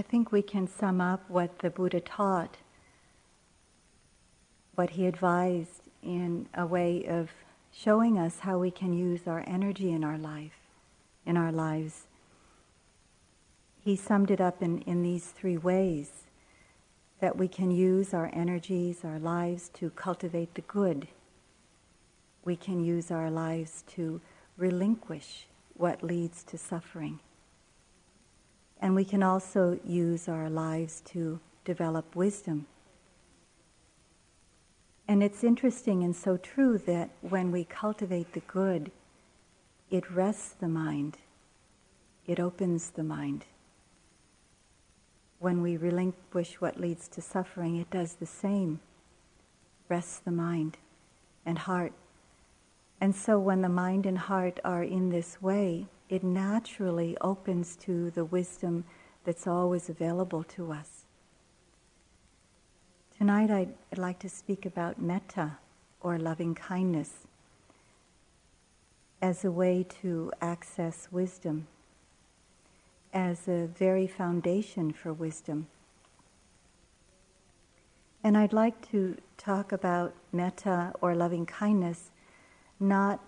I think we can sum up what the Buddha taught, what he advised in a way of showing us how we can use our energy in our life, in our lives. He summed it up in, in these three ways that we can use our energies, our lives to cultivate the good. We can use our lives to relinquish what leads to suffering. And we can also use our lives to develop wisdom. And it's interesting and so true that when we cultivate the good, it rests the mind, it opens the mind when we relinquish what leads to suffering, it does the same. Rests the mind and heart. And so when the mind and heart are in this way, it naturally opens to the wisdom that's always available to us. Tonight I'd, like to speak about metta or loving kindness as a way to access wisdom as a very foundation for wisdom. And I'd like to talk about metta or loving kindness, not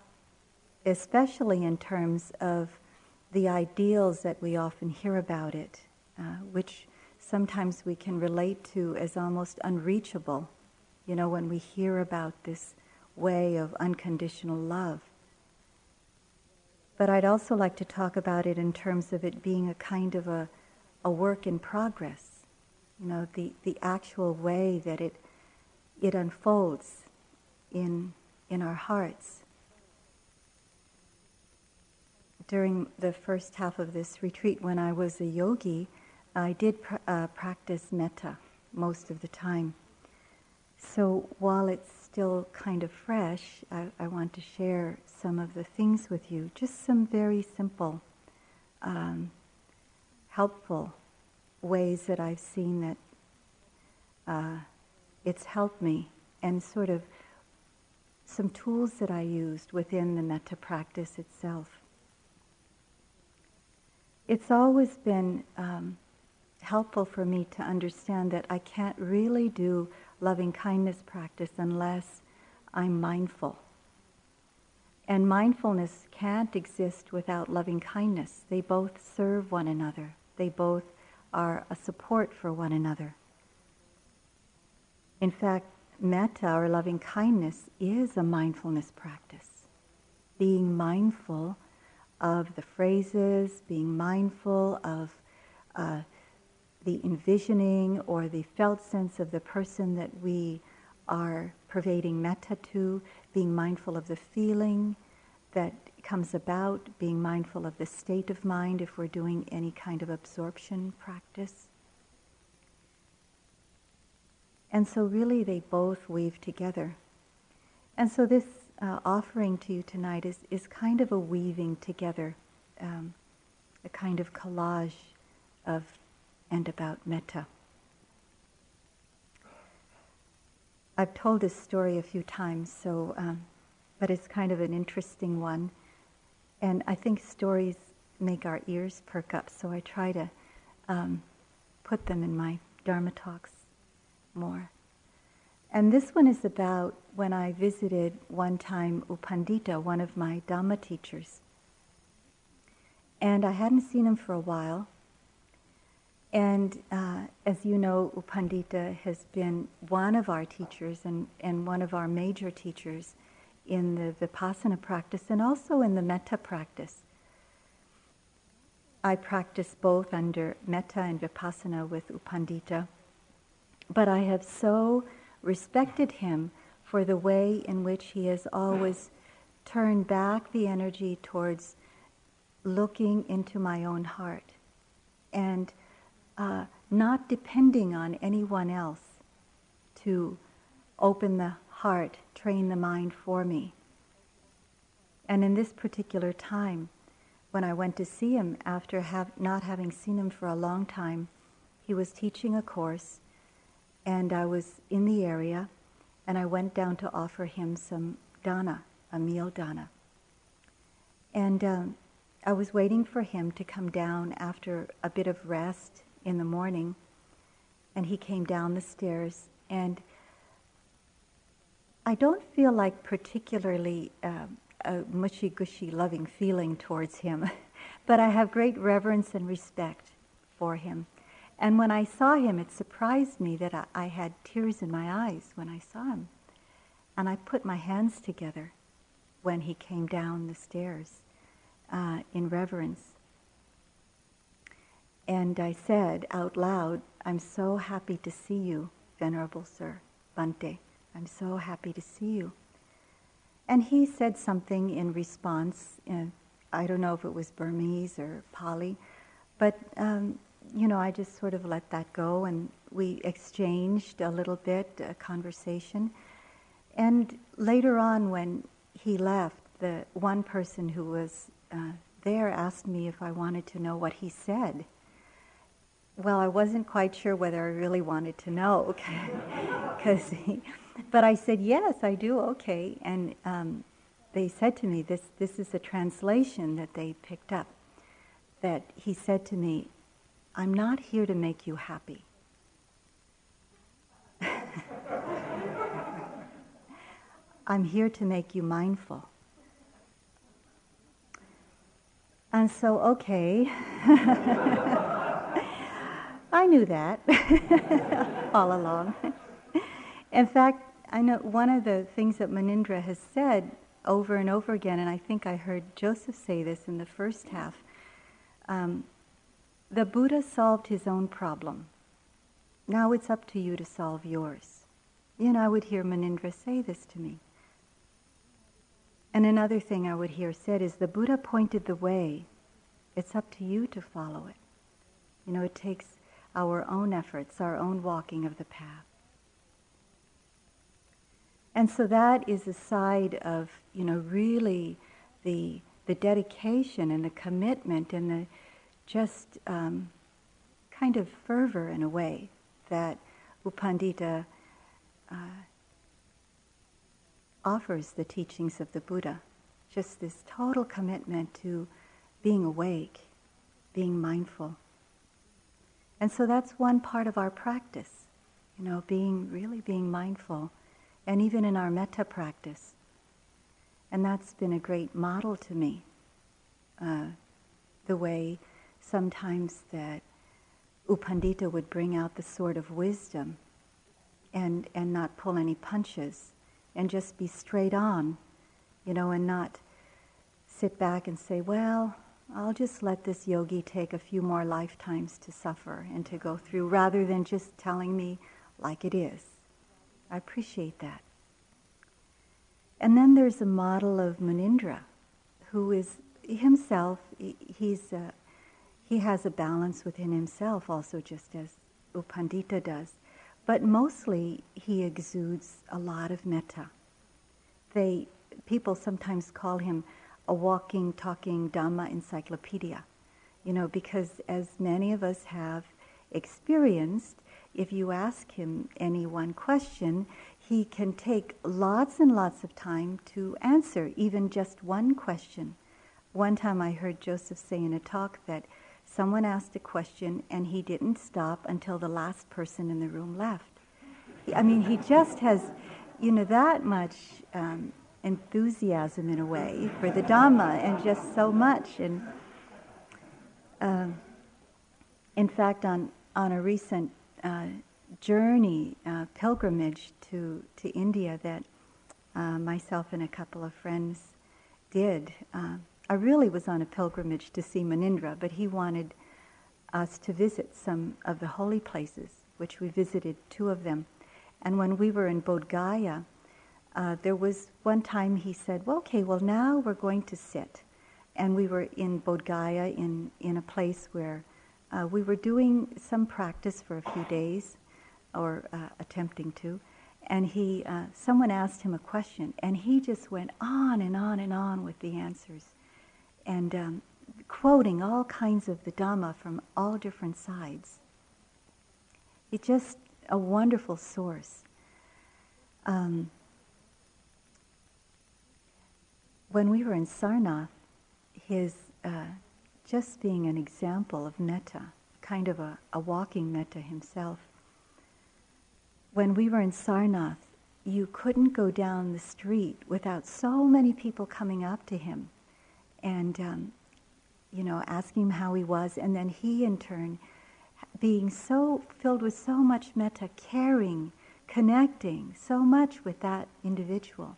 especially in terms of the ideals that we often hear about it, uh, which sometimes we can relate to as almost unreachable. You know, when we hear about this way of unconditional love. But I'd also like to talk about it in terms of it being a kind of a, a work in progress. You know, the, the actual way that it, it unfolds in, in our hearts. During the first half of this retreat, when I was a yogi, I did pr- uh, practice metta most of the time. So while it's still kind of fresh, I, I, want to share some of the things with you. Just some very simple, um, helpful ways that I've seen that uh, it's helped me, and sort of some tools that I used within the metta practice itself. It's always been um, helpful for me to understand that I can't really do loving kindness practice unless I'm mindful. And mindfulness can't exist without loving kindness. They both serve one another, they both are a support for one another. In fact, metta or loving kindness is a mindfulness practice. Being mindful of the phrases, being mindful of uh, the envisioning or the felt sense of the person that we are pervading metta to, being mindful of the feeling that comes about, being mindful of the state of mind if we're doing any kind of absorption practice. And so, really, they both weave together. And so, this uh, offering to you tonight is, is kind of a weaving together, um, a kind of collage of and about metta. I've told this story a few times, so um, but it's kind of an interesting one, and I think stories make our ears perk up. So I try to um, put them in my dharma talks more. And this one is about when I visited one time U Pandita, one of my Dhamma teachers. And I hadn't seen him for a while, and uh, as you know, U Pandita has been one of our teachers and, and one of our major teachers in the Vipassana practice and also in the Metta practice. I practice both under Metta and Vipassana with U Pandita. But I have so respected him for the way in which he has always turned back the energy towards looking into my own heart and uh, not depending on anyone else to open the heart, train the mind for me. And in this particular time, when I went to see him after have, not having seen him for a long time, he was teaching a course, and I was in the area, and I went down to offer him some dana, a meal dana. And um, I was waiting for him to come down after a bit of rest in the morning, and he came down the stairs, and I don't feel like particularly um, a mushy gushy loving feeling towards him, but I have great reverence and respect for him. And when I saw him, it surprised me that I, I had tears in my eyes when I saw him. And I put my hands together when he came down the stairs uh, in reverence. And I said out loud, I'm so happy to see you, Venerable Sir, Bhante. I'm so happy to see you. And he said something in response. Uh, I don't know if it was Burmese or Pali, but um, you know, I just sort of let that go, and we exchanged a little bit, a conversation. And later on, when he left, the one person who was uh, there asked me if I wanted to know what he said. Well, I wasn't quite sure whether I really wanted to know, because but I said, yes, I do, okay. And um, they said to me, this, this is a translation that they picked up, that he said to me, I'm not here to make you happy. I'm here to make you mindful. And so, okay. I knew that all along. In fact, I know one of the things that Munindra has said over and over again, and I think I heard Joseph say this in the first half um, the Buddha solved his own problem. Now it's up to you to solve yours. You know, I would hear Munindra say this to me. And another thing I would hear said is the Buddha pointed the way. It's up to you to follow it. You know, it takes our own efforts, our own walking of the path. And so that is a side of, you know, really the, the dedication and the commitment and the just um, kind of fervor in a way that U Pandita uh, offers the teachings of the Buddha. Just this total commitment to being awake, being mindful. And so that's one part of our practice, you know, being really being mindful and even in our metta practice. And that's been a great model to me. Uh, the way sometimes that U Pandita would bring out the sword of wisdom and, and not pull any punches and just be straight on, you know, and not sit back and say, well, I'll just let this yogi take a few more lifetimes to suffer and to go through rather than just telling me like it is. I appreciate that. And then there's a model of Munindra, who is himself, he's a, he has a balance within himself also, just as U Pandita does. But mostly he exudes a lot of metta. They, people sometimes call him a walking, talking Dhamma encyclopedia, you know, because as many of us have experienced, if you ask him any one question, he can take lots and lots of time to answer even just one question. One time I heard Joseph say in a talk that someone asked a question and he didn't stop until the last person in the room left. I mean, he just has, you know, that much um, enthusiasm in a way for the Dhamma and just so much. And uh, in fact, on, on a recent uh, journey, uh, pilgrimage to, to India that uh, myself and a couple of friends did. Uh, I really was on a pilgrimage to see Munindra, but he wanted us to visit some of the holy places, which we visited two of them. And when we were in Bodh Gaya, uh, there was one time he said, well, okay, well, now we're going to sit. And we were in Bodh Gaya in, in a place where uh, we were doing some practice for a few days or uh, attempting to. And he, uh, someone asked him a question, and he just went on and on and on with the answers, and um, quoting all kinds of the Dhamma from all different sides. It's just a wonderful source. Um, when we were in Sarnath, his uh, just being an example of metta kind of a, a walking metta himself. When we were in Sarnath, you couldn't go down the street without so many people coming up to him and, um, you know, asking him how he was, and then he in turn being so filled with so much metta, caring, connecting so much with that individual.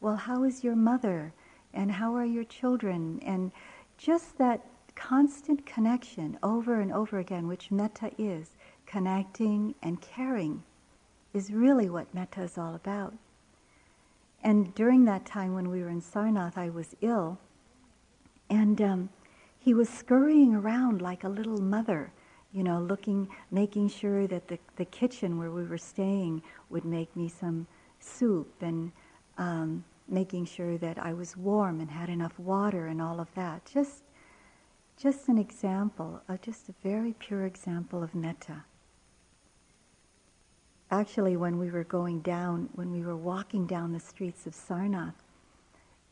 Well, how is your mother? And how are your children? And just that constant connection over and over again, which metta is, connecting and caring, is really what metta is all about. And during that time when we were in Sarnath, I was ill, and um, he was scurrying around like a little mother, you know, looking, making sure that the, the kitchen where we were staying would make me some soup and um, making sure that I was warm and had enough water and all of that. Just, just an example, of just a very pure example of metta. Actually, when we were going down, when we were walking down the streets of Sarnath,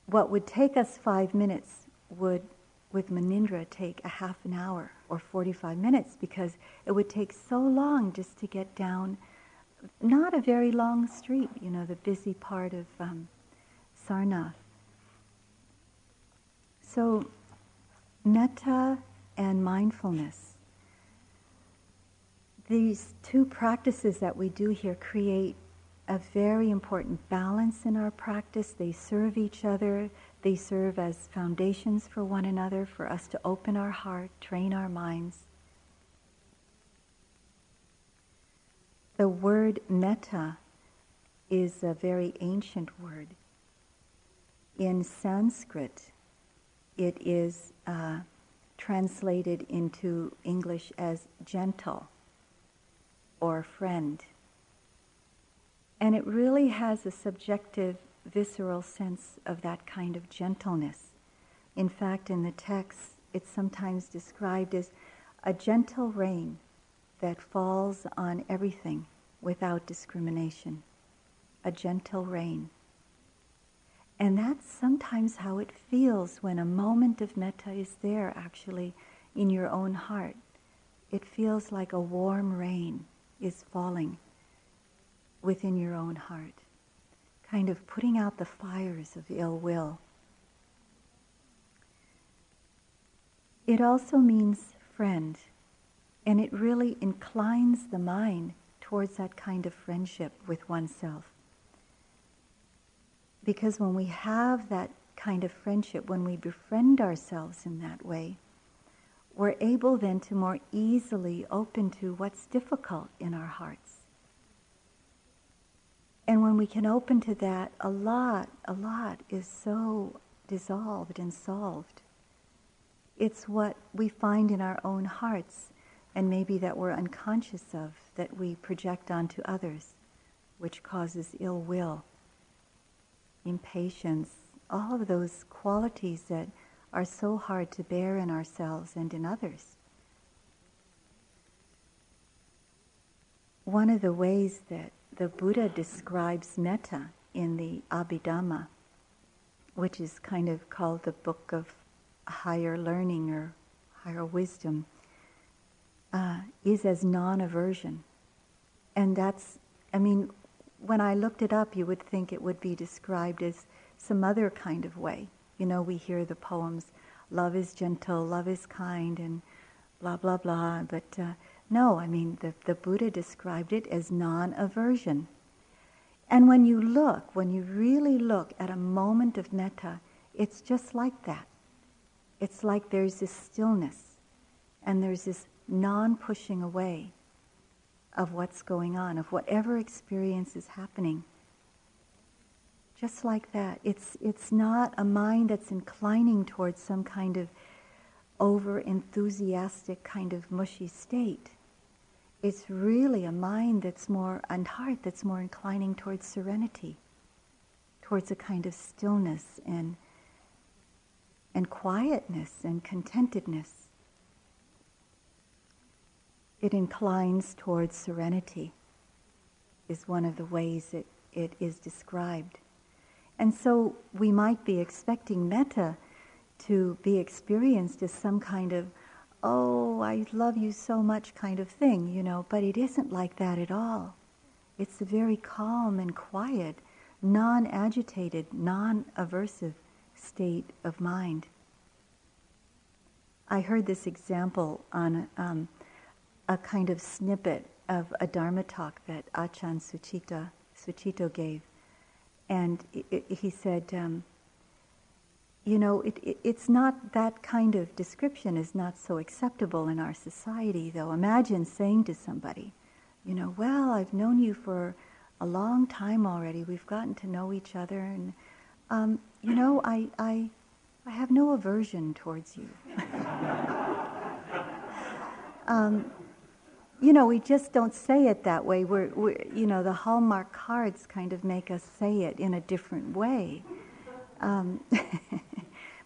what would take us five minutes would, with Munindra take a half an hour or 45 minutes because it would take so long just to get down, not a very long street, you know, the busy part of um, Sarnath. So, metta and mindfulness. These two practices that we do here create a very important balance in our practice. They serve each other, they serve as foundations for one another, for us to open our heart, train our minds. The word metta is a very ancient word. In Sanskrit, it is uh, translated into English as gentle or friend. And it really has a subjective, visceral sense of that kind of gentleness. In fact, in the text, it's sometimes described as a gentle rain that falls on everything without discrimination. A gentle rain. And that's sometimes how it feels when a moment of metta is there, actually, in your own heart. It feels like a warm rain is falling within your own heart, kind of putting out the fires of ill will. It also means friend, and it really inclines the mind towards that kind of friendship with oneself. Because when we have that kind of friendship, when we befriend ourselves in that way, we're able then to more easily open to what's difficult in our hearts. And when we can open to that, a lot, a lot is so dissolved and solved. It's what we find in our own hearts, and maybe that we're unconscious of, that we project onto others, which causes ill will impatience, all of those qualities that are so hard to bear in ourselves and in others. One of the ways that the Buddha describes metta in the Abhidhamma, which is kind of called the book of higher learning or higher wisdom, uh, is as non aversion. And that's, I mean, when I looked it up, you would think it would be described as some other kind of way. You know, we hear the poems, love is gentle, love is kind, and blah, blah, blah. But uh, no, I mean, the, the Buddha described it as non aversion. And when you look, when you really look at a moment of metta, it's just like that. It's like there's this stillness and there's this non pushing away of what's going on, of whatever experience is happening. Just like that. It's, it's not a mind that's inclining towards some kind of over enthusiastic kind of mushy state. It's really a mind that's more, and heart that's more inclining towards serenity, towards a kind of stillness and, and quietness and contentedness it inclines towards serenity, is one of the ways it, it is described. And so we might be expecting metta to be experienced as some kind of oh, I love you so much kind of thing, you know, but it isn't like that at all. It's a very calm and quiet, non agitated, non aversive state of mind. I heard this example on um, a kind of snippet of a Dharma talk that Ajahn Suchita, Sucitto gave. And he said, um, you know, it, it, it's not that kind of description is not so acceptable in our society, though. Imagine saying to somebody, you know, well, I've known you for a long time already. We've gotten to know each other, and um, you know, I, I, I have no aversion towards you. um, you know, we just don't say it that way. We're, we're, you know, the Hallmark cards kind of make us say it in a different way. Um,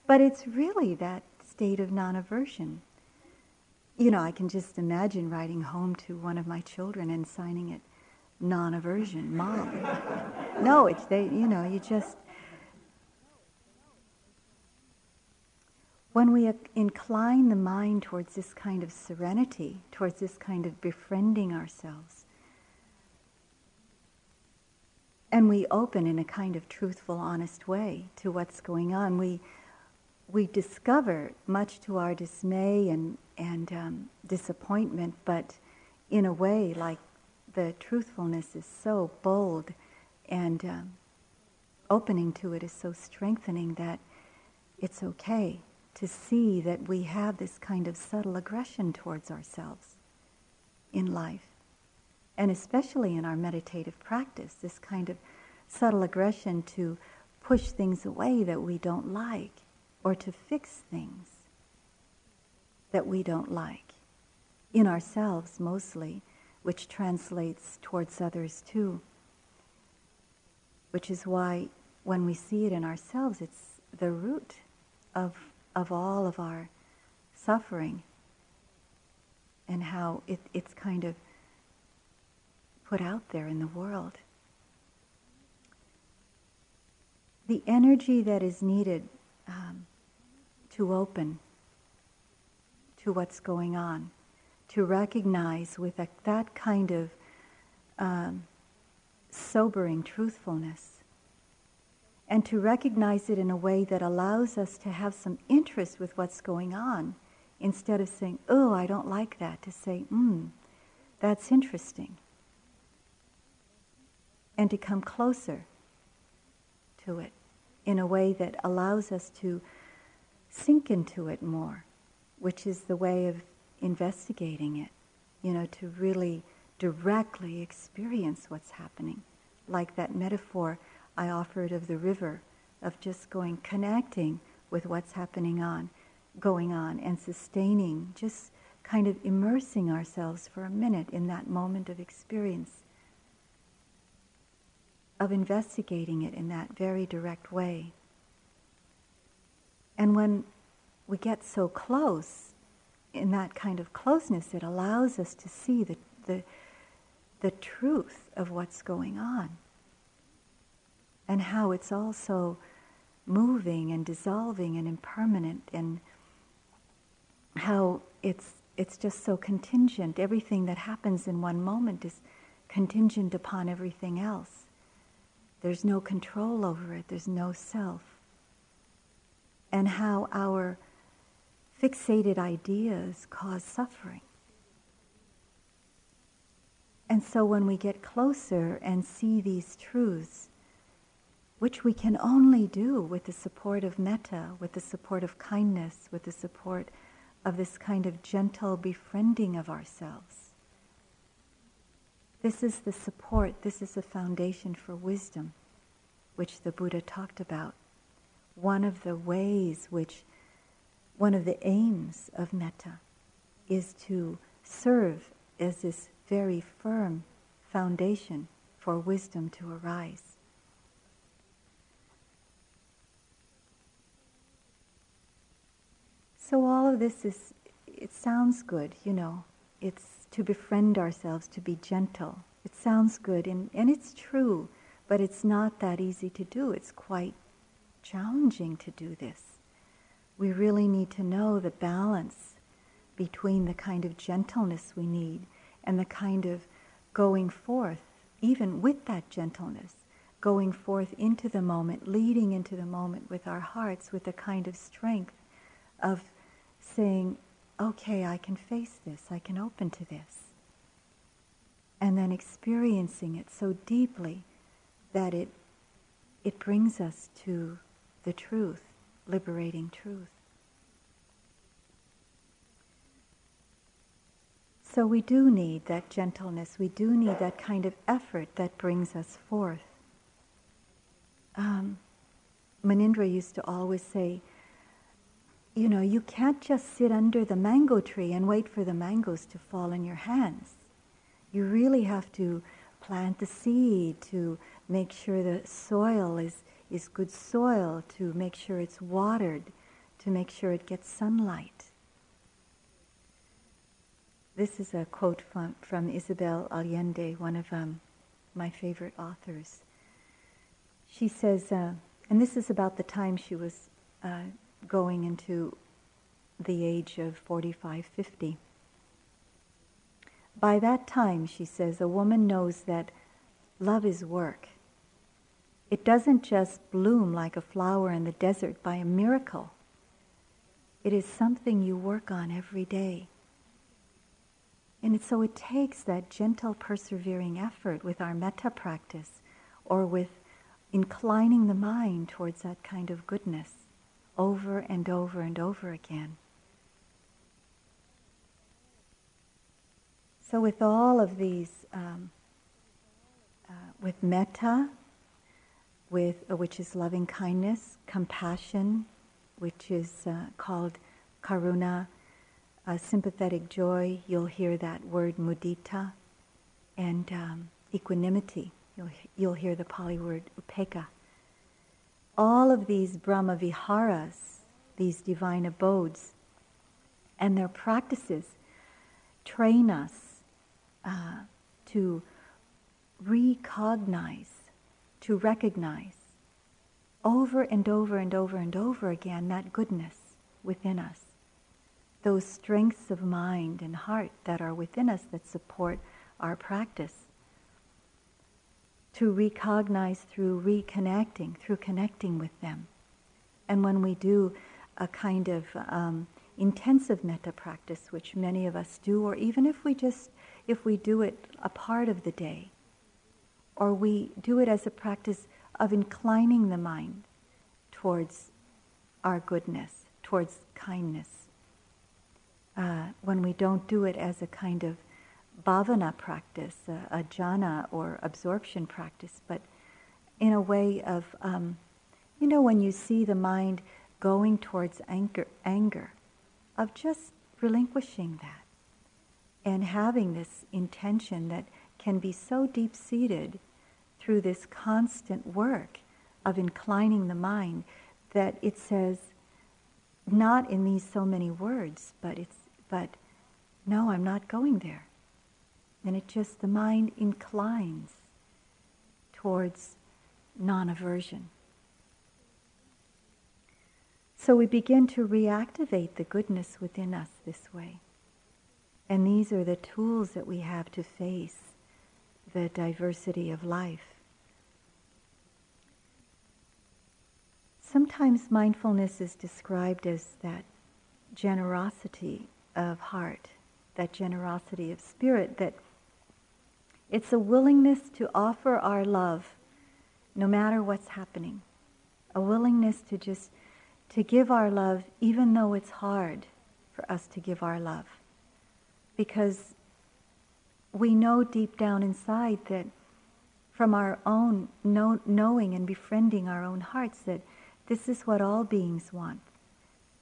but it's really that state of non aversion. You know, I can just imagine writing home to one of my children and signing it non aversion, mom. no, it's, they, you know, you just. When we incline the mind towards this kind of serenity, towards this kind of befriending ourselves, and we open in a kind of truthful, honest way to what's going on, we we discover, much to our dismay and, and um, disappointment, but in a way, like the truthfulness is so bold and um, opening to it is so strengthening that it's okay to see that we have this kind of subtle aggression towards ourselves in life. And especially in our meditative practice, this kind of subtle aggression to push things away that we don't like or to fix things that we don't like, in ourselves mostly, which translates towards others too. Which is why when we see it in ourselves, it's the root of, of all of our suffering and how it, it's kind of put out there in the world. The energy that is needed um, to open to what's going on, to recognize with a, that kind of um, sobering truthfulness, and to recognize it in a way that allows us to have some interest with what's going on instead of saying, oh, I don't like that, to say, hmm, that's interesting. And to come closer to it in a way that allows us to sink into it more, which is the way of investigating it, you know, to really directly experience what's happening. Like that metaphor I offered of the river, of just going, connecting with what's happening on, going on, and sustaining, just kind of immersing ourselves for a minute in that moment of experience, of investigating it in that very direct way. And when we get so close, in that kind of closeness, it allows us to see the, the, the truth of what's going on and how it's also moving and dissolving and impermanent and how it's it's just so contingent. Everything that happens in one moment is contingent upon everything else. There's no control over it. There's no self and how our fixated ideas cause suffering. And so when we get closer and see these truths, which we can only do with the support of metta, with the support of kindness, with the support of this kind of gentle befriending of ourselves. This is the support, this is the foundation for wisdom, which the Buddha talked about one of the ways which, one of the aims of metta is to serve as this very firm foundation for wisdom to arise. So all of this is, it sounds good, you know. It's to befriend ourselves, to be gentle. It sounds good, and, and it's true, but it's not that easy to do. It's quite challenging to do this. We really need to know the balance between the kind of gentleness we need and the kind of going forth, even with that gentleness, going forth into the moment, leading into the moment with our hearts with a kind of strength of saying, okay, I can face this, I can open to this. And then experiencing it so deeply that it, it brings us to the truth, liberating truth. So we do need that gentleness, we do need that kind of effort that brings us forth. Um, Munindra used to always say, you know, you can't just sit under the mango tree and wait for the mangoes to fall in your hands. You really have to plant the seed to make sure the soil is, is good soil, to make sure it's watered, to make sure it gets sunlight. This is a quote from, from Isabel Allende, one of um, my favorite authors. She says, uh, and this is about the time she was uh, going into the age of 45, 50. By that time, she says, a woman knows that love is work. It doesn't just bloom like a flower in the desert by a miracle. It is something you work on every day. And so it takes that gentle, persevering effort with our metta practice or with inclining the mind towards that kind of goodness over and over and over again. So, with all of these, um, uh, with metta, with, uh, which is loving kindness, compassion, which is uh, called karuna, uh, sympathetic joy, you'll hear that word mudita, and um, equanimity, you'll, you'll hear the Pali word upekkha. All of these Brahma viharas, these divine abodes, and their practices train us uh, to recognize, to recognize over and over and over and over again that goodness within us those strengths of mind and heart that are within us that support our practice. To recognize through reconnecting, through connecting with them. And when we do a kind of um, intensive metta practice, which many of us do, or even if we just if we do it a part of the day, or we do it as a practice of inclining the mind towards our goodness, towards kindness. Uh, when we don't do it as a kind of bhavana practice, a, a jhana or absorption practice, but in a way of, um, you know, when you see the mind going towards anger, anger, of just relinquishing that and having this intention that can be so deep seated through this constant work of inclining the mind that it says, not in these so many words, but it's but no, I'm not going there. And it just, the mind inclines towards non aversion. So we begin to reactivate the goodness within us this way. And these are the tools that we have to face the diversity of life. Sometimes mindfulness is described as that generosity of heart, that generosity of spirit, that it's a willingness to offer our love no matter what's happening. A willingness to just to give our love even though it's hard for us to give our love. Because we know deep down inside that from our own know, knowing and befriending our own hearts that this is what all beings want.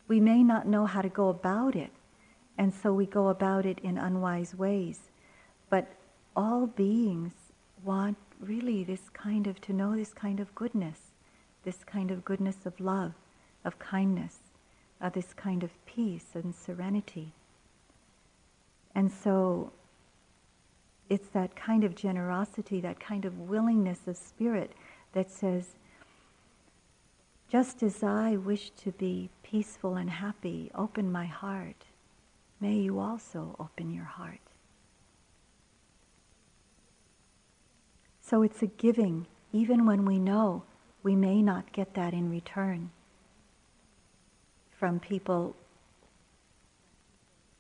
We may not know how to go about it, and so we go about it in unwise ways. But all beings want really this kind of, to know this kind of goodness, this kind of goodness of love, of kindness, of this kind of peace and serenity. And so it's that kind of generosity, that kind of willingness of spirit that says, just as I wish to be peaceful and happy, open my heart may you also open your heart. So it's a giving, even when we know we may not get that in return from people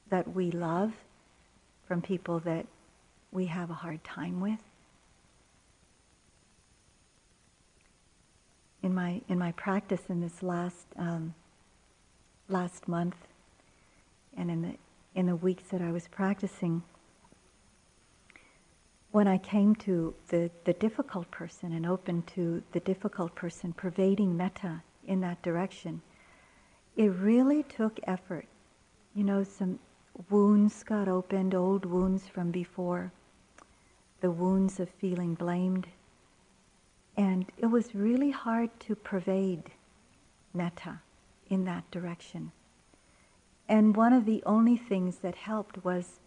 that we love, from people that we have a hard time with. In my in my practice in this last um, last month, and in the in the weeks that I was practicing, when I came to the, the difficult person and open to the difficult person, pervading metta in that direction, it really took effort. You know, some wounds got opened, old wounds from before, the wounds of feeling blamed. And it was really hard to pervade metta in that direction. And one of the only things that helped was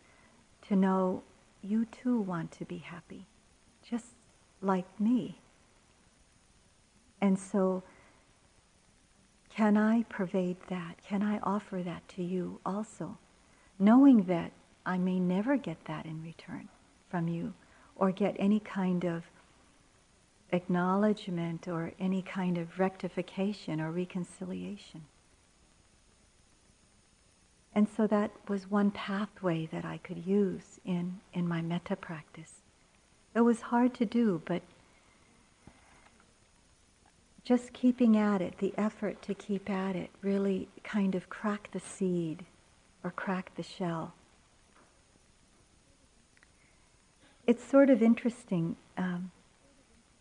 to know you too want to be happy, just like me. And so, can I pervade that? Can I offer that to you also? Knowing that I may never get that in return from you or get any kind of acknowledgement or any kind of rectification or reconciliation. And so that was one pathway that I could use in, in my metta practice. It was hard to do, but just keeping at it, the effort to keep at it, really kind of cracked the seed or cracked the shell. It's sort of interesting um,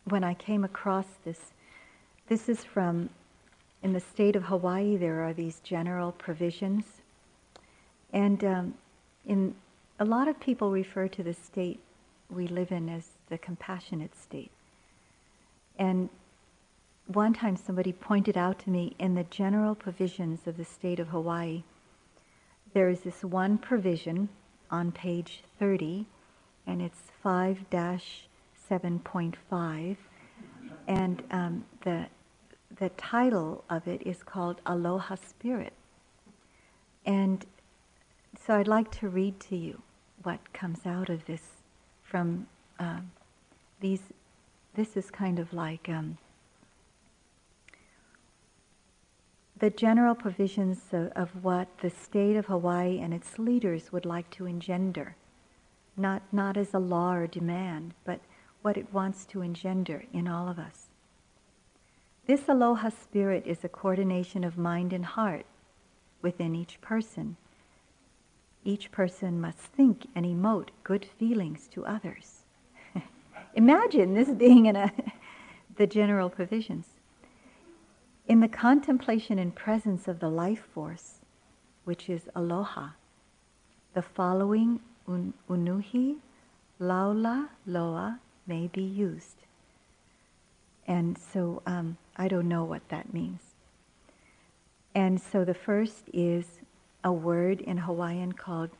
when I came across this. This is from, in the state of Hawaii, there are these general provisions and um, in a lot of people refer to the state we live in as the compassionate state. And one time somebody pointed out to me in the general provisions of the state of Hawaii, there is this one provision on page 30, and it's 5 7.5. And um, the, the title of it is called Aloha Spirit. And so I'd like to read to you what comes out of this from uh, these. This is kind of like um, the general provisions of, of, what the state of Hawaii and its leaders would like to engender, not, not as a law or demand, but what it wants to engender in all of us. This aloha spirit is a coordination of mind and heart within each person each person must think and emote good feelings to others. Imagine this being in a, the general provisions. In the contemplation and presence of the life force, which is aloha, the following un- unuhi, laula, loa may be used. And so um, I don't know what that means. And so the first is a word in Hawaiian called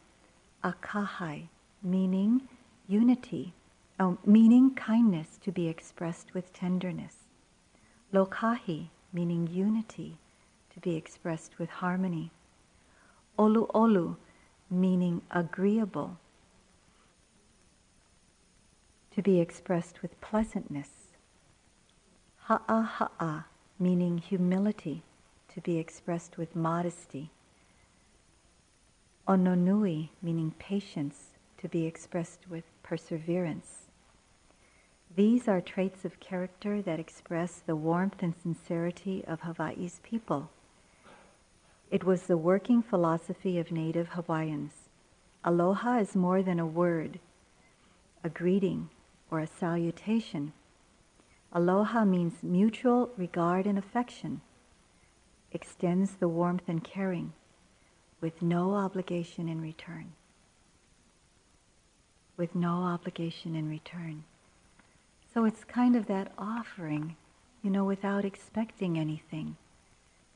akahai, meaning unity, oh, meaning kindness to be expressed with tenderness. Lokahi, meaning unity, to be expressed with harmony. Olu olu, meaning agreeable, to be expressed with pleasantness. Ha'a ha'a, meaning humility, to be expressed with modesty. Ahonui, meaning patience, to be expressed with perseverance. These are traits of character that express the warmth and sincerity of Hawaii's people. It was the working philosophy of native Hawaiians. Aloha is more than a word, a greeting, or a salutation. Aloha means mutual regard and affection, extends the warmth and caring with no obligation in return. With no obligation in return. So it's kind of that offering, you know, without expecting anything.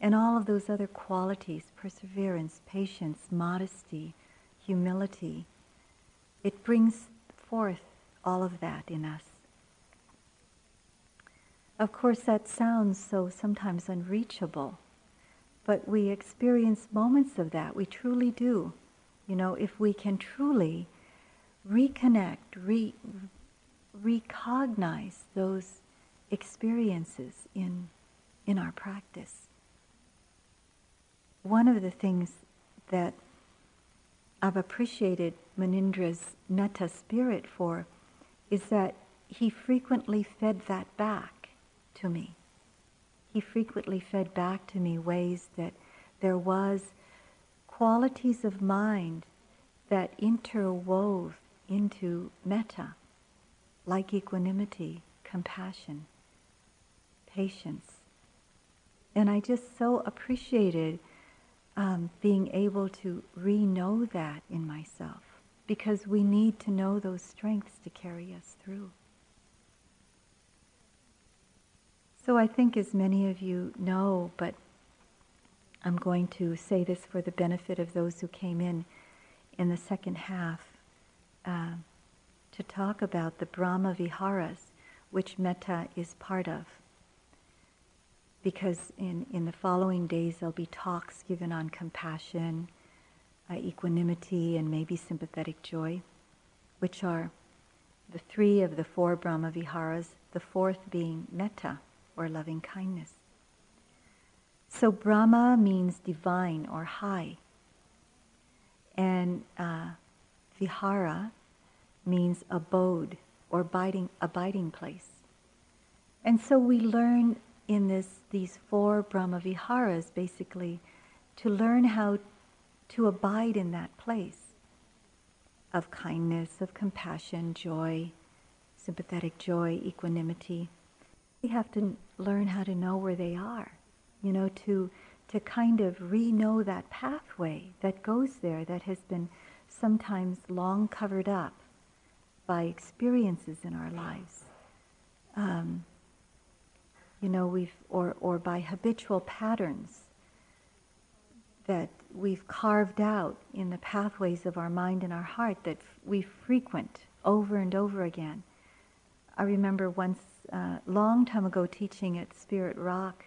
And all of those other qualities perseverance, patience, modesty, humility it brings forth all of that in us. Of course, that sounds so sometimes unreachable but we experience moments of that. We truly do. You know, if we can truly reconnect, re- recognize those experiences in, in our practice. One of the things that I've appreciated Munindra's metta spirit for is that he frequently fed that back to me. He frequently fed back to me ways that there was qualities of mind that interwove into metta, like equanimity, compassion, patience. And I just so appreciated um, being able to re know that in myself because we need to know those strengths to carry us through. So I think, as many of you know, but I'm going to say this for the benefit of those who came in in the second half uh, to talk about the Brahma Viharas, which metta is part of. Because in, in the following days, there'll be talks given on compassion, uh, equanimity, and maybe sympathetic joy, which are the three of the four Brahma Viharas, the fourth being metta or loving kindness. So Brahma means divine or high. And uh, vihara means abode or abiding, abiding place. And so we learn in this, these four Brahma Viharas basically to learn how to abide in that place of kindness, of compassion, joy, sympathetic joy, equanimity. We have to learn how to know where they are, you know, to, to kind of re know that pathway that goes there that has been sometimes long covered up by experiences in our lives. Um, you know, we've, or, or by habitual patterns that we've carved out in the pathways of our mind and our heart that f- we frequent over and over again. I remember once, a uh, long time ago, teaching at Spirit Rock,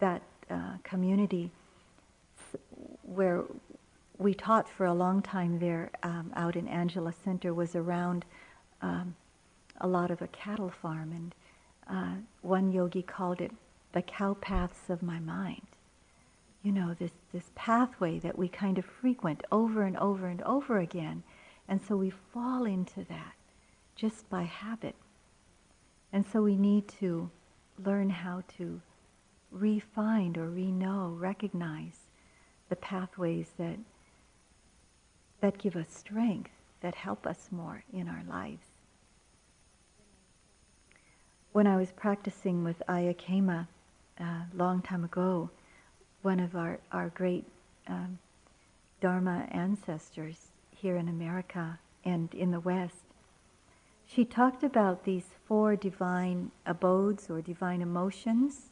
that uh, community where we taught for a long time there um, out in Angela Center was around um, a lot of a cattle farm, and uh, one yogi called it the cow paths of my mind. You know, this, this pathway that we kind of frequent over and over and over again. And so we fall into that just by habit. And so we need to learn how to refine or re-know, recognize the pathways that that give us strength, that help us more in our lives. When I was practicing with Ayya Khema a uh, long time ago, one of our, our great um, Dharma ancestors here in America and in the West, she talked about these four divine abodes or divine emotions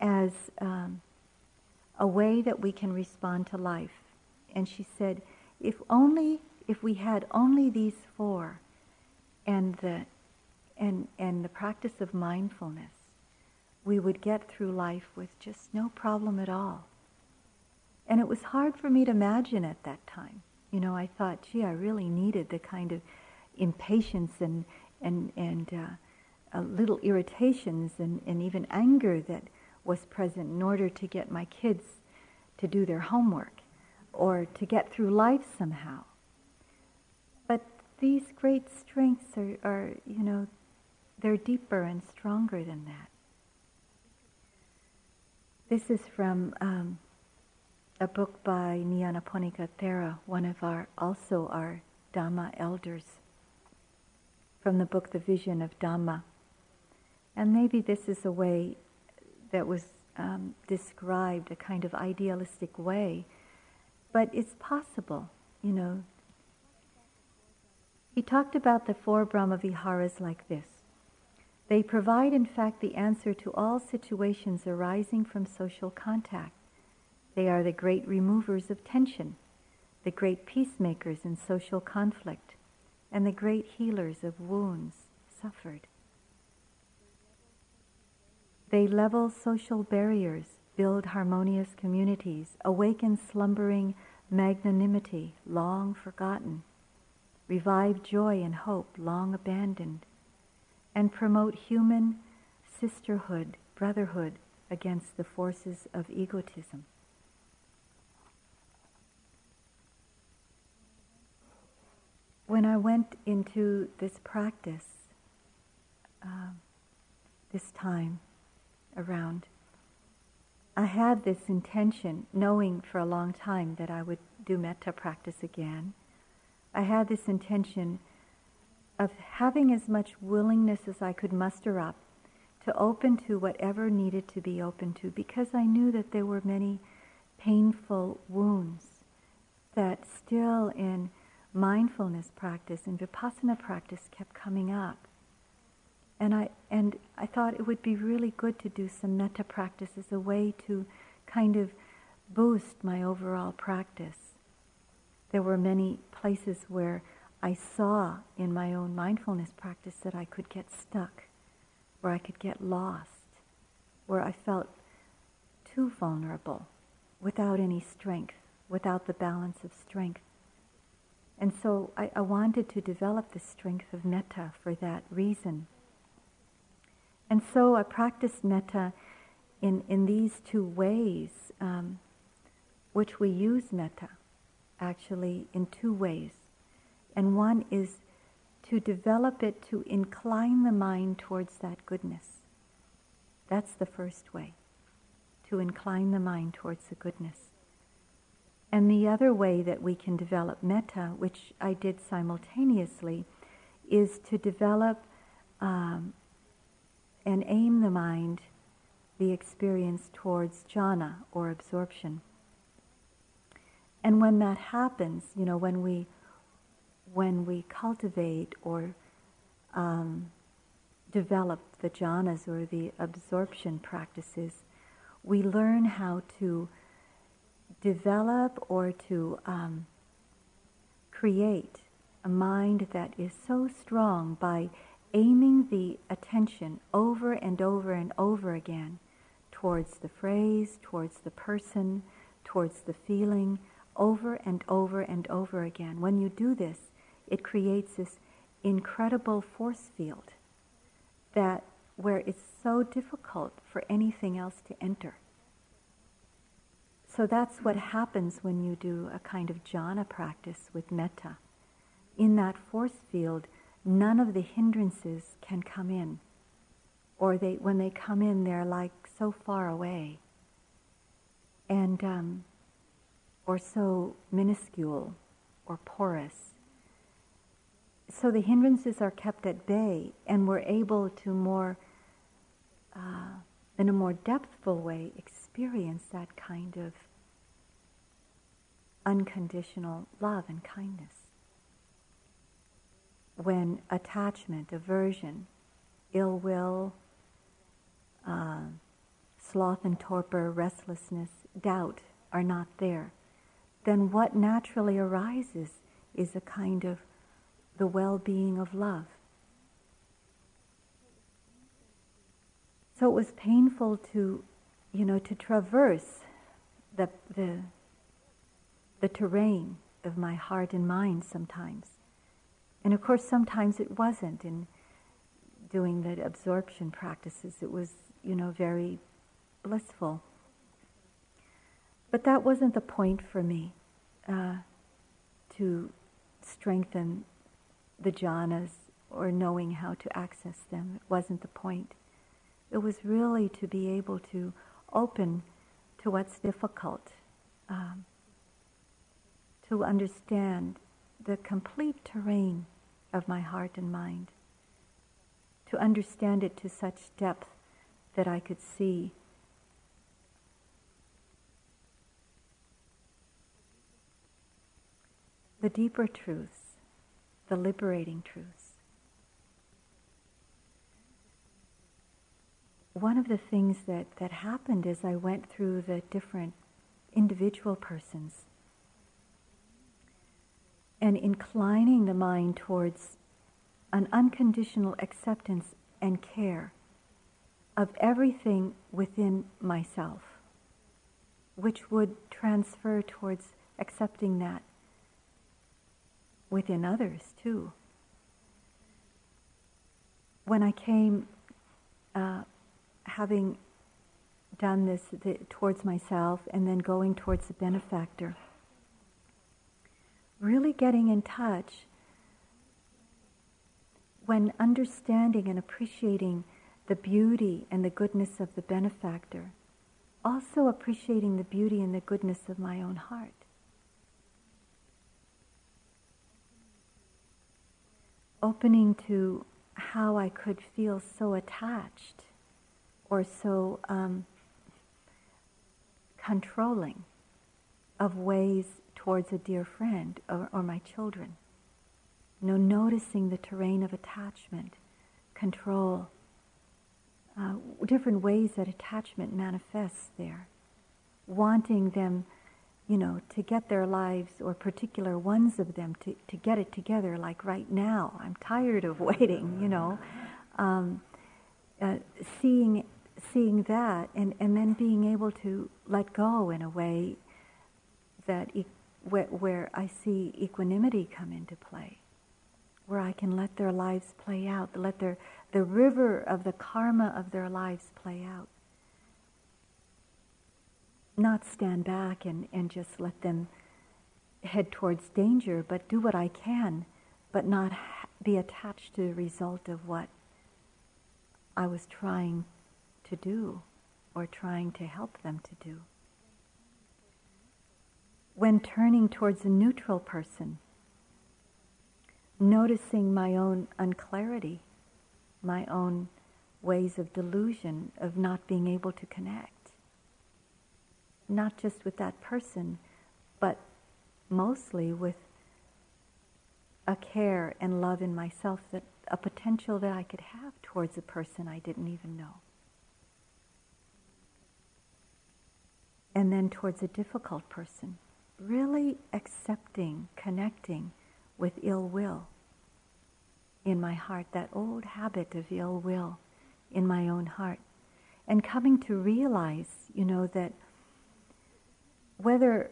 as um, a way that we can respond to life. And she said, if only, if we had only these four and the, and, and the practice of mindfulness, we would get through life with just no problem at all. And it was hard for me to imagine at that time. You know, I thought, gee, I really needed the kind of impatience and, and, and uh, little irritations and, and even anger that was present in order to get my kids to do their homework or to get through life somehow. But these great strengths are, are you know, they're deeper and stronger than that. This is from um, a book by Nyanaponika Thera, one of our, also our Dhamma elders, from the book The Vision of Dhamma. And maybe this is a way that was um, described, a kind of idealistic way but it's possible, you know. He talked about the four Brahmaviharas like this. They provide, in fact, the answer to all situations arising from social contact. They are the great removers of tension, the great peacemakers in social conflict, and the great healers of wounds suffered. They level social barriers, build harmonious communities, awaken slumbering magnanimity long forgotten, revive joy and hope long abandoned, and promote human sisterhood, brotherhood against the forces of egotism. When I went into this practice, uh, this time around, I had this intention, knowing for a long time that I would do metta practice again. I had this intention of having as much willingness as I could muster up to open to whatever needed to be open to because I knew that there were many painful wounds that still in mindfulness practice and vipassana practice kept coming up. And I, and I thought it would be really good to do some metta practice as a way to kind of boost my overall practice. There were many places where I saw in my own mindfulness practice that I could get stuck where I could get lost, where I felt too vulnerable, without any strength, without the balance of strength. And so I, I wanted to develop the strength of metta for that reason. And so I practiced metta in, in these two ways, um, which we use metta actually in two ways. And one is to develop it to incline the mind towards that goodness. That's the first way, to incline the mind towards the goodness. And the other way that we can develop metta, which I did simultaneously, is to develop um, and aim the mind, the experience towards jhana or absorption. And when that happens, you know, when we when we cultivate or um, develop the jhanas or the absorption practices, we learn how to develop or to um, create a mind that is so strong by aiming the attention over and over and over again towards the phrase, towards the person, towards the feeling, over and over and over again. When you do this, it creates this incredible force field that where it's so difficult for anything else to enter. So that's what happens when you do a kind of jhana practice with metta. In that force field, none of the hindrances can come in. Or they, when they come in, they're like so far away. And, um, or so minuscule or porous so the hindrances are kept at bay, and we're able to more, uh, in a more depthful way, experience that kind of unconditional love and kindness. When attachment, aversion, ill will, uh, sloth and torpor, restlessness, doubt are not there, then what naturally arises is a kind of the well-being of love. So it was painful to, you know, to traverse the, the, the terrain of my heart and mind sometimes. And of course, sometimes it wasn't in doing the absorption practices. It was, you know, very blissful. But that wasn't the point for me uh, to strengthen the jhanas or knowing how to access them. It wasn't the point. It was really to be able to open to what's difficult, um, to understand the complete terrain of my heart and mind, to understand it to such depth that I could see the deeper truths the liberating truths. One of the things that, that happened as I went through the different individual persons and inclining the mind towards an unconditional acceptance and care of everything within myself, which would transfer towards accepting that within others too. When I came, uh, having done this the, towards myself and then going towards the benefactor, really getting in touch when understanding and appreciating the beauty and the goodness of the benefactor, also appreciating the beauty and the goodness of my own heart. Opening to how I could feel so attached or so um, controlling of ways towards a dear friend or, or my children. You know, noticing the terrain of attachment, control, uh, different ways that attachment manifests there. Wanting them, you know, to get their lives, or particular ones of them, to, to get it together, like right now. I'm tired of waiting, you know. Um, uh, seeing seeing that and, and then being able to let go in a way that e- where, where I see equanimity come into play where I can let their lives play out, let their, the river of the karma of their lives play out. Not stand back and, and just let them head towards danger, but do what I can, but not ha- be attached to the result of what I was trying to do or trying to help them to do. When turning towards a neutral person, noticing my own unclarity, my own ways of delusion, of not being able to connect. Not just with that person, but mostly with a care and love in myself that a potential that I could have towards a person I didn't even know. And then towards a difficult person, really accepting, connecting with ill will in my heart, that old habit of ill will in my own heart. And coming to realize, you know, that whether,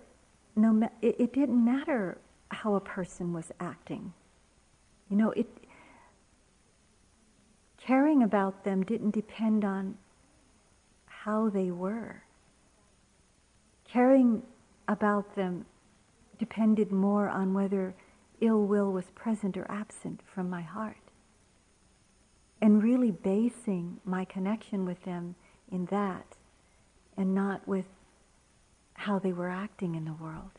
no, it, it didn't matter how a person was acting. You know, it, caring about them didn't depend on how they were. Caring about them depended more on whether ill will was present or absent from my heart. And really basing my connection with them in that and not with how they were acting in the world.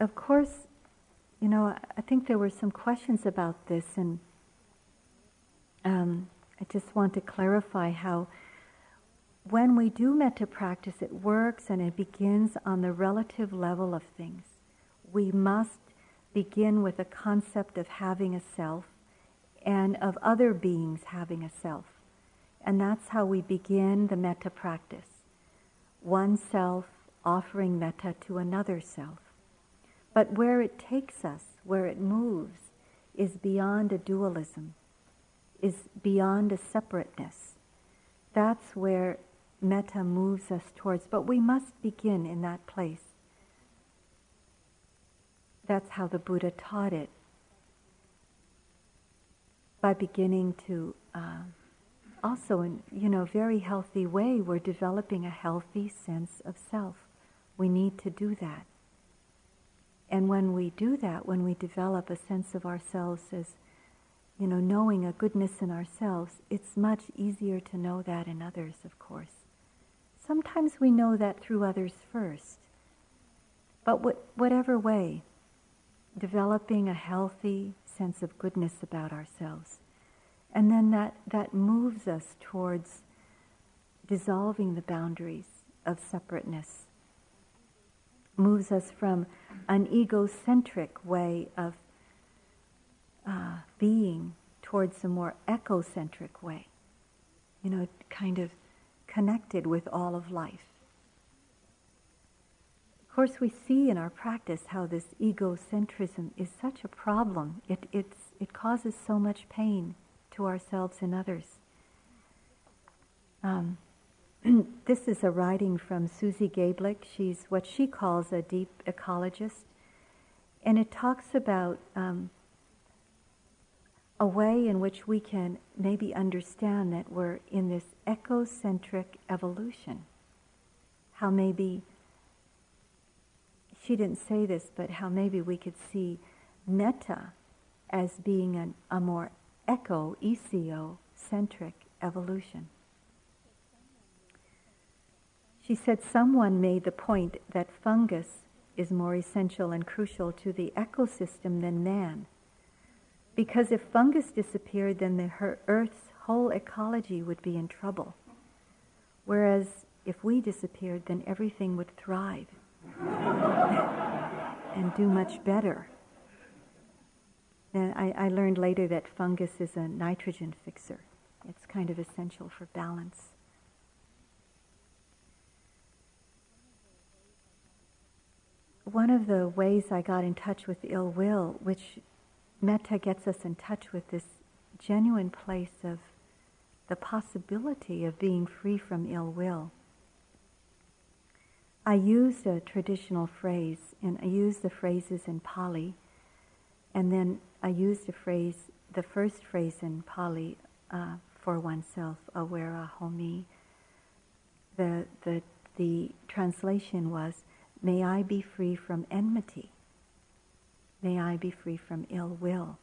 Of course, you know, I think there were some questions about this, and um, I just want to clarify how when we do metta practice, it works and it begins on the relative level of things. We must begin with a concept of having a self and of other beings having a self. And that's how we begin the metta practice. One self offering metta to another self. But where it takes us, where it moves, is beyond a dualism, is beyond a separateness. That's where metta moves us towards, but we must begin in that place. That's how the Buddha taught it. By beginning to, uh, also in you know very healthy way, we're developing a healthy sense of self. We need to do that. And when we do that, when we develop a sense of ourselves as, you know, knowing a goodness in ourselves, it's much easier to know that in others, of course. Sometimes we know that through others first. But what, whatever way, developing a healthy sense of goodness about ourselves. And then that, that moves us towards dissolving the boundaries of separateness, moves us from an egocentric way of uh, being towards a more ecocentric way. You know, kind of connected with all of life. Of course, we see in our practice how this egocentrism is such a problem. It, it causes so much pain to ourselves and others. Um, this is a writing from Suzi Gablik. She's what she calls a deep ecologist. And it talks about um, a way in which we can maybe understand that we're in this ecocentric evolution. How maybe, she didn't say this, but how maybe we could see metta as being an, a more eco, ECO centric evolution. She said someone made the point that fungus is more essential and crucial to the ecosystem than man. Because if fungus disappeared, then the Earth's whole ecology would be in trouble. Whereas if we disappeared, then everything would thrive and do much better. I, I learned later that fungus is a nitrogen fixer. It's kind of essential for balance. one of the ways I got in touch with ill will, which metta gets us in touch with this genuine place of the possibility of being free from ill will. I used a traditional phrase, and I used the phrases in Pali, and then I used a phrase, the first phrase in Pali uh, for oneself, avero homi. The, the, the translation was, May I be free from enmity. May I be free from ill will.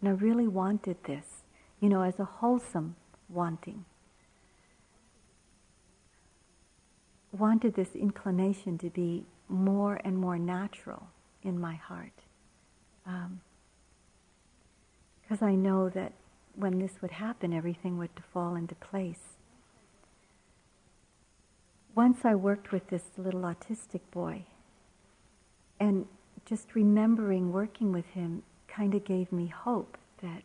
And I really wanted this, you know, as a wholesome wanting. Wanted this inclination to be more and more natural in my heart. Because um, I know that when this would happen, everything would fall into place once I worked with this little autistic boy, and just remembering working with him kind of gave me hope that,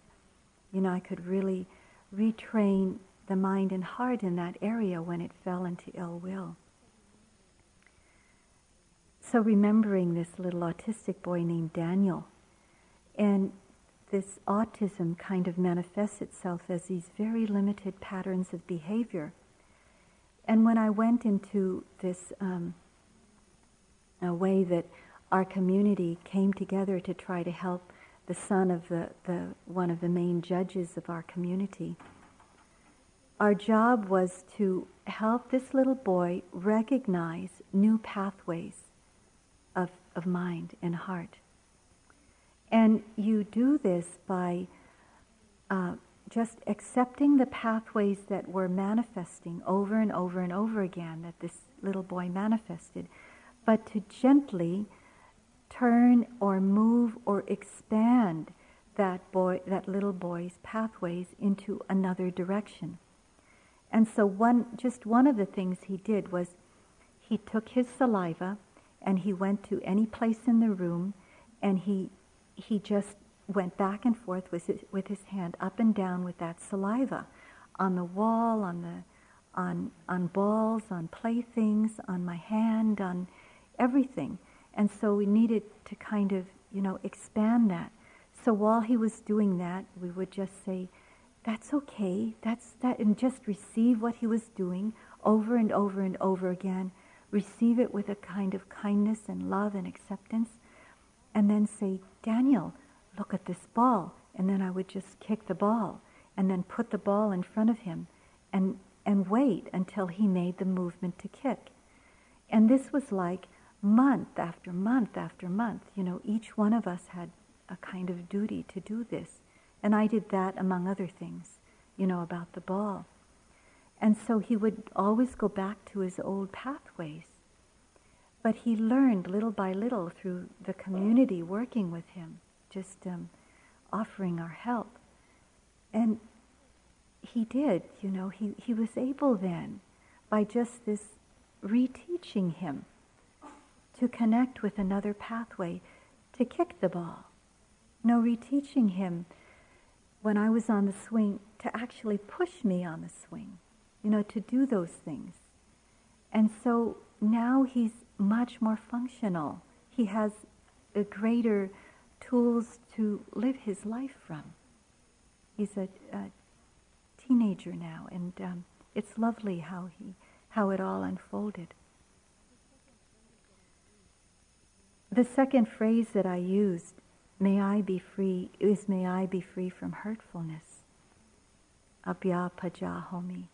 you know, I could really retrain the mind and heart in that area when it fell into ill will. So remembering this little autistic boy named Daniel, and this autism kind of manifests itself as these very limited patterns of behavior and when I went into this um, way that our community came together to try to help the son of the, the one of the main judges of our community, our job was to help this little boy recognize new pathways of, of mind and heart. And you do this by uh, just accepting the pathways that were manifesting over and over and over again that this little boy manifested, but to gently turn or move or expand that boy, that little boy's pathways into another direction. And so one, just one of the things he did was he took his saliva and he went to any place in the room and he, he just went back and forth with his, with his hand up and down with that saliva on the wall, on the on on balls, on playthings, on my hand, on everything. And so we needed to kind of, you know, expand that. So while he was doing that, we would just say, that's okay, that's that, and just receive what he was doing over and over and over again. Receive it with a kind of kindness and love and acceptance. And then say, Daniel, look at this ball. And then I would just kick the ball and then put the ball in front of him and, and wait until he made the movement to kick. And this was like month after month after month. You know, each one of us had a kind of duty to do this. And I did that among other things, you know, about the ball. And so he would always go back to his old pathways. But he learned little by little through the community working with him just um, offering our help. And he did, you know, he, he was able then, by just this reteaching him, to connect with another pathway, to kick the ball. No, reteaching him when I was on the swing to actually push me on the swing, you know, to do those things. And so now he's much more functional. He has a greater tools to live his life from. He's a, a teenager now, and um, It's lovely how he, how it all unfolded. The second phrase that I used, may I be free, is may I be free from hurtfulness. Abhyapajahomi.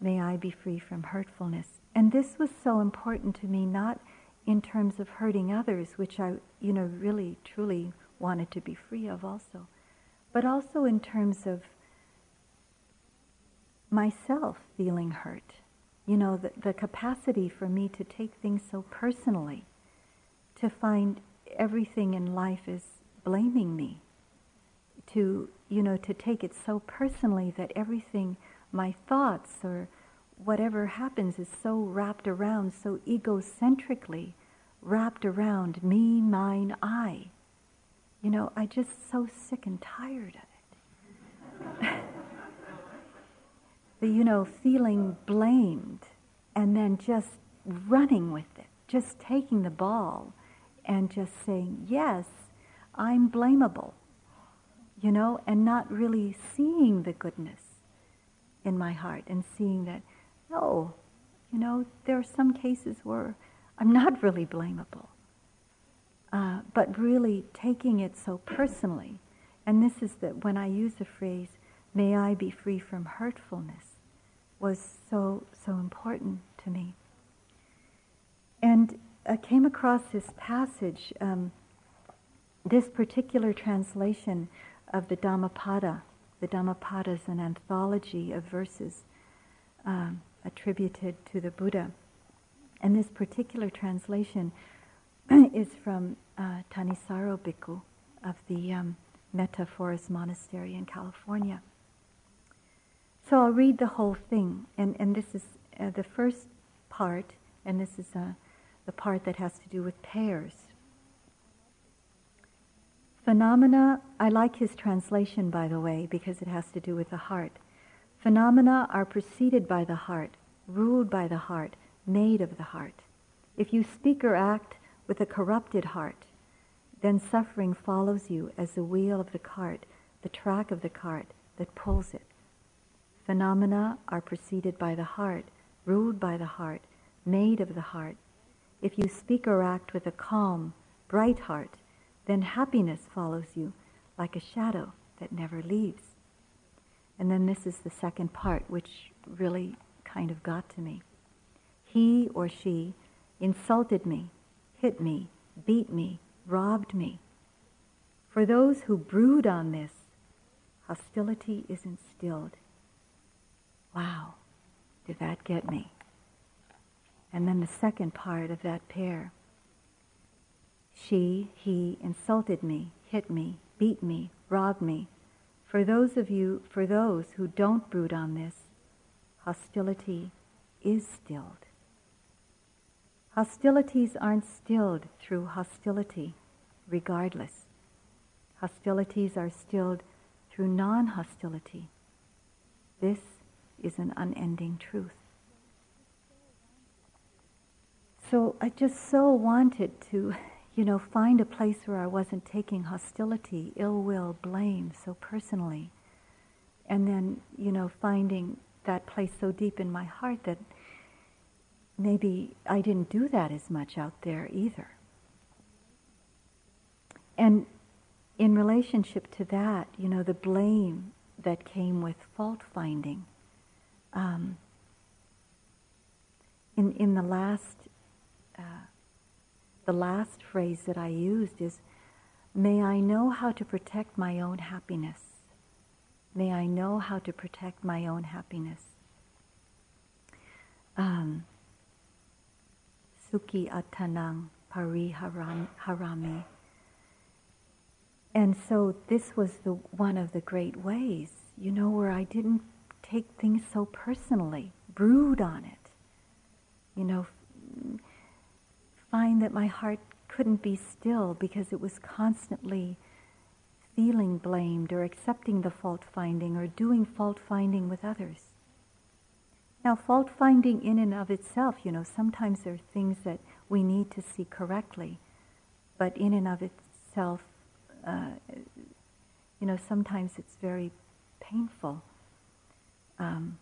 May I be free from hurtfulness. And this was so important to me, not in terms of hurting others, which I, you know, really, truly wanted to be free of also, but also in terms of myself feeling hurt. You know, the, the capacity for me to take things so personally to find everything in life is blaming me, to, you know, to take it so personally that everything, my thoughts or whatever happens is so wrapped around, so egocentrically wrapped around me, mine, I. You know, I just so sick and tired of it. the, you know, feeling blamed and then just running with it, just taking the ball and just saying, yes, I'm blamable, you know, and not really seeing the goodness in my heart and seeing that, no, you know, there are some cases where I'm not really blamable, uh, but really taking it so personally. And this is that when I use the phrase, may I be free from hurtfulness, was so, so important to me. And I came across this passage, um, this particular translation of the Dhammapada. The Dhammapada is an anthology of verses um, attributed to the Buddha. And this particular translation is from uh, Thanissaro Bhikkhu of the um, Metta Forest Monastery in California. So I'll read the whole thing, and, and this is uh, the first part, and this is uh, the part that has to do with pairs. Phenomena, I like his translation, by the way, because it has to do with the heart. Phenomena are preceded by the heart, ruled by the heart, made of the heart. If you speak or act with a corrupted heart, then suffering follows you as the wheel of the cart, the track of the cart that pulls it. Phenomena are preceded by the heart, ruled by the heart, made of the heart. If you speak or act with a calm, bright heart, then happiness follows you like a shadow that never leaves. And then this is the second part, which really kind of got to me. He or she insulted me, hit me, beat me, robbed me. For those who brood on this, hostility is instilled. Wow, did that get me? And then the second part of that pair. She, he insulted me, hit me, beat me, robbed me. For those of you, for those who don't brood on this, hostility is stilled. Hostilities aren't stilled through hostility, regardless. Hostilities are stilled through non hostility. This is an unending truth. So I just so wanted to, you know, find a place where I wasn't taking hostility, ill will, blame so personally. And then, you know, finding that place so deep in my heart that maybe I didn't do that as much out there either. And in relationship to that, you know, the blame that came with fault finding. Um, in, in the last uh, the last phrase that I used is, may I know how to protect my own happiness. May I know how to protect my own happiness. Um, Sukhi Attanang Pariharami. And so this was the one of the great ways, you know, where I didn't take things so personally, brood on it. You know, find that my heart couldn't be still because it was constantly feeling blamed or accepting the fault finding or doing fault finding with others. Now, fault finding in and of itself, you know, sometimes there are things that we need to see correctly, but in and of itself, uh, you know, sometimes it's very painful. Um,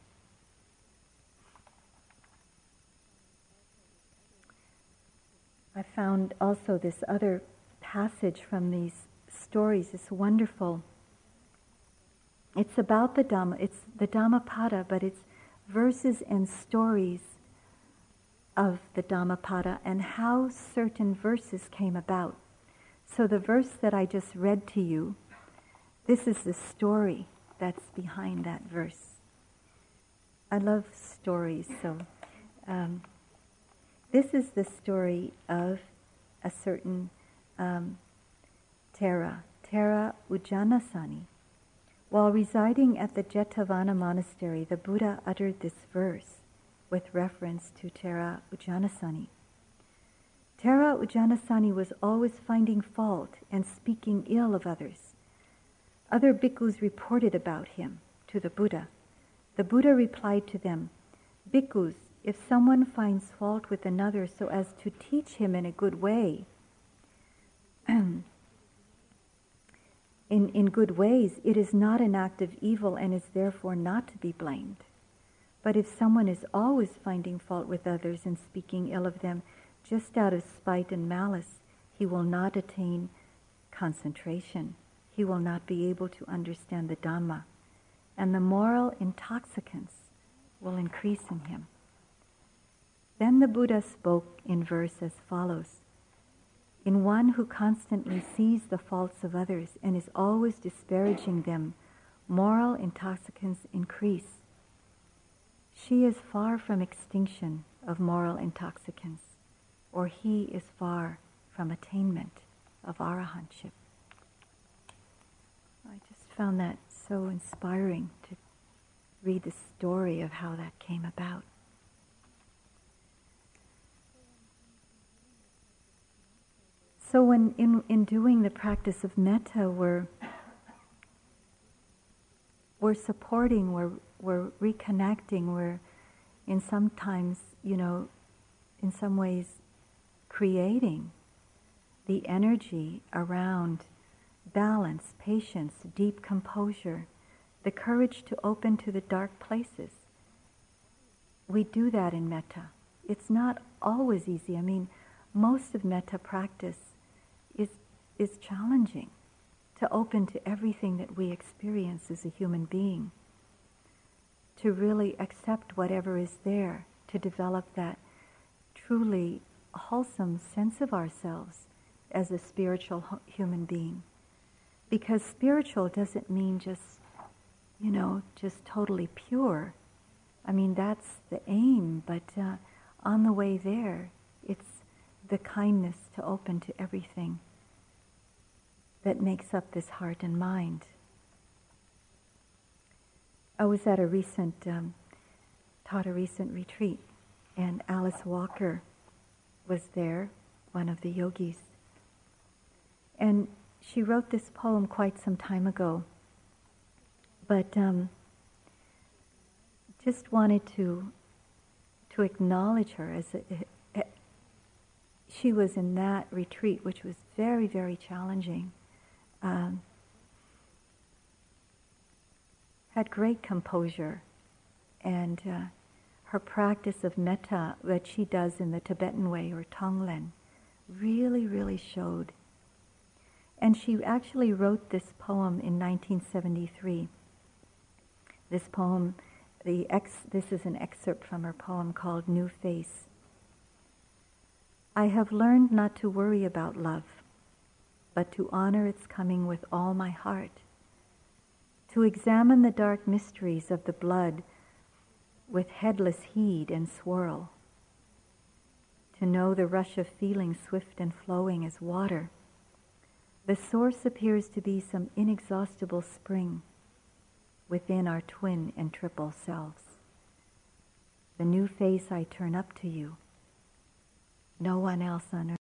I found also this other passage from these stories. It's wonderful. It's about the Dhamma. It's the Dhammapada, but it's verses and stories of the Dhammapada and how certain verses came about. So the verse that I just read to you, this is the story that's behind that verse. I love stories, so um, this is the story of a certain um, Thera, Thera Ujjanasani. While residing at the Jetavana monastery, the Buddha uttered this verse with reference to Thera Ujjanasani. Thera Ujjanasani was always finding fault and speaking ill of others. Other bhikkhus reported about him to the Buddha. The Buddha replied to them, Bhikkhus, if someone finds fault with another so as to teach him in a good way, in, in good ways, it is not an act of evil and is therefore not to be blamed. But if someone is always finding fault with others and speaking ill of them just out of spite and malice, he will not attain concentration. He will not be able to understand the Dhamma. And the moral intoxicants will increase in him. Then the Buddha spoke in verse as follows In one who constantly sees the faults of others and is always disparaging them, moral intoxicants increase. She is far from extinction of moral intoxicants, or he is far from attainment of arahantship. I just found that so inspiring to read the story of how that came about. So when in, in doing the practice of metta, we're, we're supporting, we're, we're reconnecting, we're in sometimes, you know, in some ways creating the energy around balance, patience, deep composure, the courage to open to the dark places. We do that in metta. It's not always easy. I mean, most of metta practice is challenging to open to everything that we experience as a human being, to really accept whatever is there, to develop that truly wholesome sense of ourselves as a spiritual human being. Because spiritual doesn't mean just, you know, just totally pure. I mean, that's the aim, but uh, on the way there, it's the kindness to open to everything that makes up this heart and mind. I was at a recent, um, taught a recent retreat, and Alice Walker was there, one of the yogis. And she wrote this poem quite some time ago, but um, just wanted to to acknowledge her as a, a, she was in that retreat, which was very, very challenging. Um, had great composure, and uh, her practice of metta that she does in the Tibetan way or Tonglen really, really showed. And she actually wrote this poem in 1973. This poem, the ex, this is an excerpt from her poem called New Face. I have learned not to worry about love, but to honor its coming with all my heart, to examine the dark mysteries of the blood with headless heed and swirl, to know the rush of feeling swift and flowing as water. The source appears to be some inexhaustible spring within our twin and triple selves. The new face I turn up to you no one else on earth.